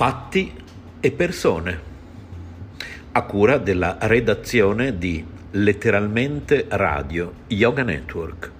Fatti e persone, a cura della redazione di Letteralmente Radio Yoga Network.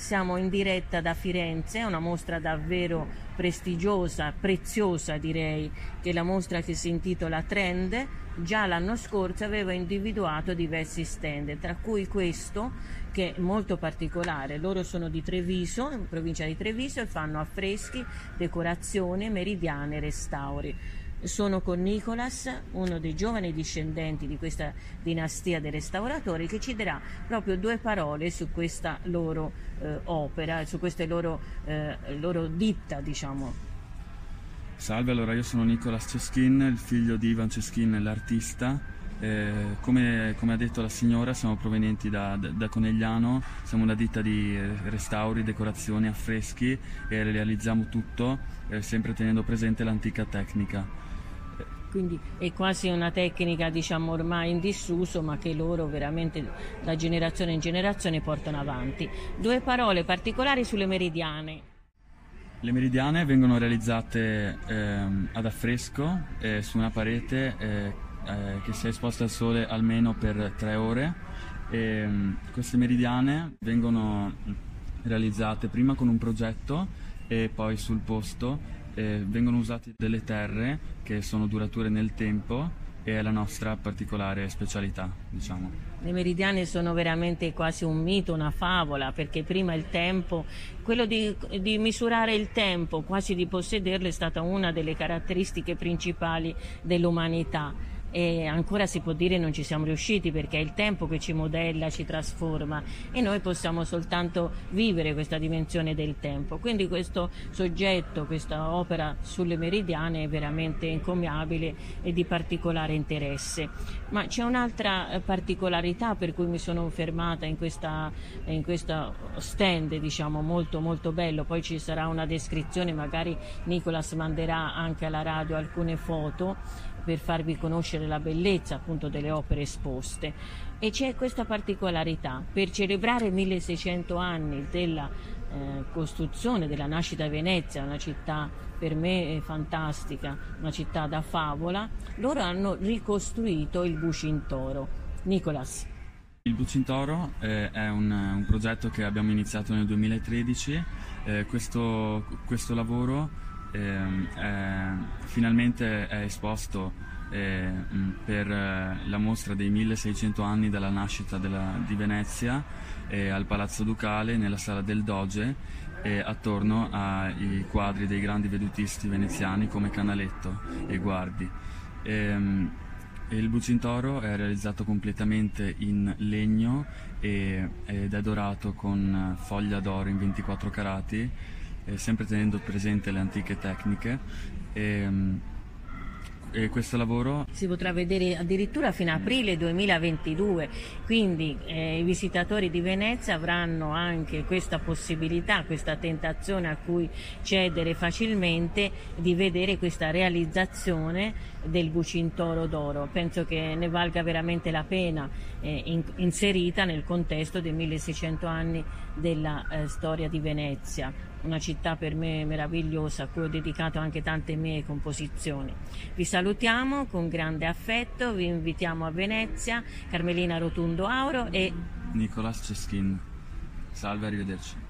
siamo in diretta da Firenze, è una mostra davvero prestigiosa, preziosa direi, che è la mostra che si intitola Trend. Già l'anno scorso aveva individuato diversi stand, tra cui questo che è molto particolare. Loro sono di Treviso, in provincia di Treviso, e fanno affreschi, decorazioni, meridiane restauri sono con Nicolas, uno dei giovani discendenti di questa dinastia dei restauratori, che ci darà proprio due parole su questa loro eh, opera, su queste loro, eh, loro ditta, diciamo. Salve, allora io sono Nicolas Ceschin, il figlio di Ivan Ceschin, l'artista. Eh, come, come, ha detto la signora, siamo provenienti da, da, da, Conegliano, siamo una ditta di restauri, decorazioni, affreschi e realizziamo tutto eh, sempre tenendo presente l'antica tecnica quindi è quasi una tecnica diciamo ormai in disuso ma che loro veramente da generazione in generazione portano avanti. Due parole particolari sulle meridiane. Le meridiane vengono realizzate eh, ad affresco eh, su una parete eh, che sia esposta al sole almeno per tre ore. E, ehm, queste meridiane vengono realizzate prima con un progetto e poi sul posto eh, vengono usate delle terre che sono durature nel tempo e è la nostra particolare specialità, diciamo. Le meridiane sono veramente quasi un mito, una favola, perché prima il tempo, quello di, di, misurare il tempo, quasi di possederlo, è stata una delle caratteristiche principali dell'umanità e ancora si può dire non ci siamo riusciti perché è il tempo che ci modella, ci trasforma e noi possiamo soltanto vivere questa dimensione del tempo. Quindi questo soggetto, questa opera sulle meridiane è veramente incommiabile e di particolare interesse. Ma c'è un'altra eh, particolarità per cui mi sono fermata in questa, in questo stand, diciamo molto molto bello, poi ci sarà una descrizione, magari Nicolas manderà anche alla radio alcune foto per farvi conoscere la bellezza appunto delle opere esposte e c'è questa particolarità per celebrare 1600 anni della eh, costruzione della nascita di Venezia, una città per me eh, fantastica, una città da favola, loro hanno ricostruito il Bucintoro. Nicolas. Il Bucintoro eh, è un, un, progetto che abbiamo iniziato nel 2013, eh, questo, questo lavoro eh, finalmente è esposto eh, per eh, la mostra dei 1600 anni dalla nascita della, di Venezia eh, al Palazzo Ducale nella sala del Doge attorno ai quadri dei grandi vedutisti veneziani come Canaletto e Guardi. Ehm, il Bucintoro è realizzato completamente in legno ed è dorato con foglia d'oro in 24 carati eh, sempre tenendo presente le antiche tecniche. E, ehm, e questo lavoro si potrà vedere addirittura fino a aprile 2022, quindi eh, i visitatori di Venezia avranno anche questa possibilità, questa tentazione a cui cedere facilmente di vedere questa realizzazione del Bucintoro d'Oro. Penso che ne valga veramente la pena eh, in, inserita nel contesto dei 1600 anni della eh, storia di Venezia, una città per me meravigliosa a cui ho dedicato anche tante mie composizioni. Vi salutiamo con grande affetto, vi invitiamo a Venezia, Carmelina Rotundo Auro e Nicolas Ceschin. Salve, arrivederci.